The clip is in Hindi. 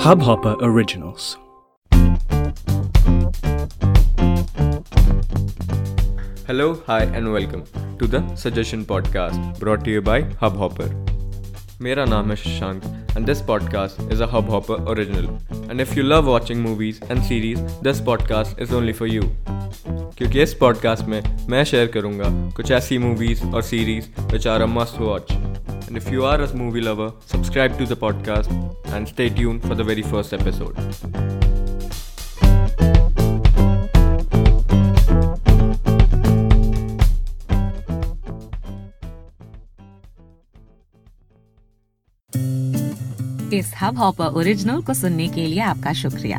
Hubhopper Originals. Hello, hi, and welcome to the Suggestion podcast brought to you by Hubhopper. मेरा नाम है Shashank and this podcast is a Hubhopper original and if you love watching movies and series this podcast is only for you क्योंकि इस पॉडकास्ट में मैं शेयर करूँगा कुछ ऐसी मूवीज़ और series which are a must watch And if you are a movie lover, subscribe to the podcast and stay tuned for the very first episode. इस हब हॉपर ओरिजिनल को सुनने के लिए आपका शुक्रिया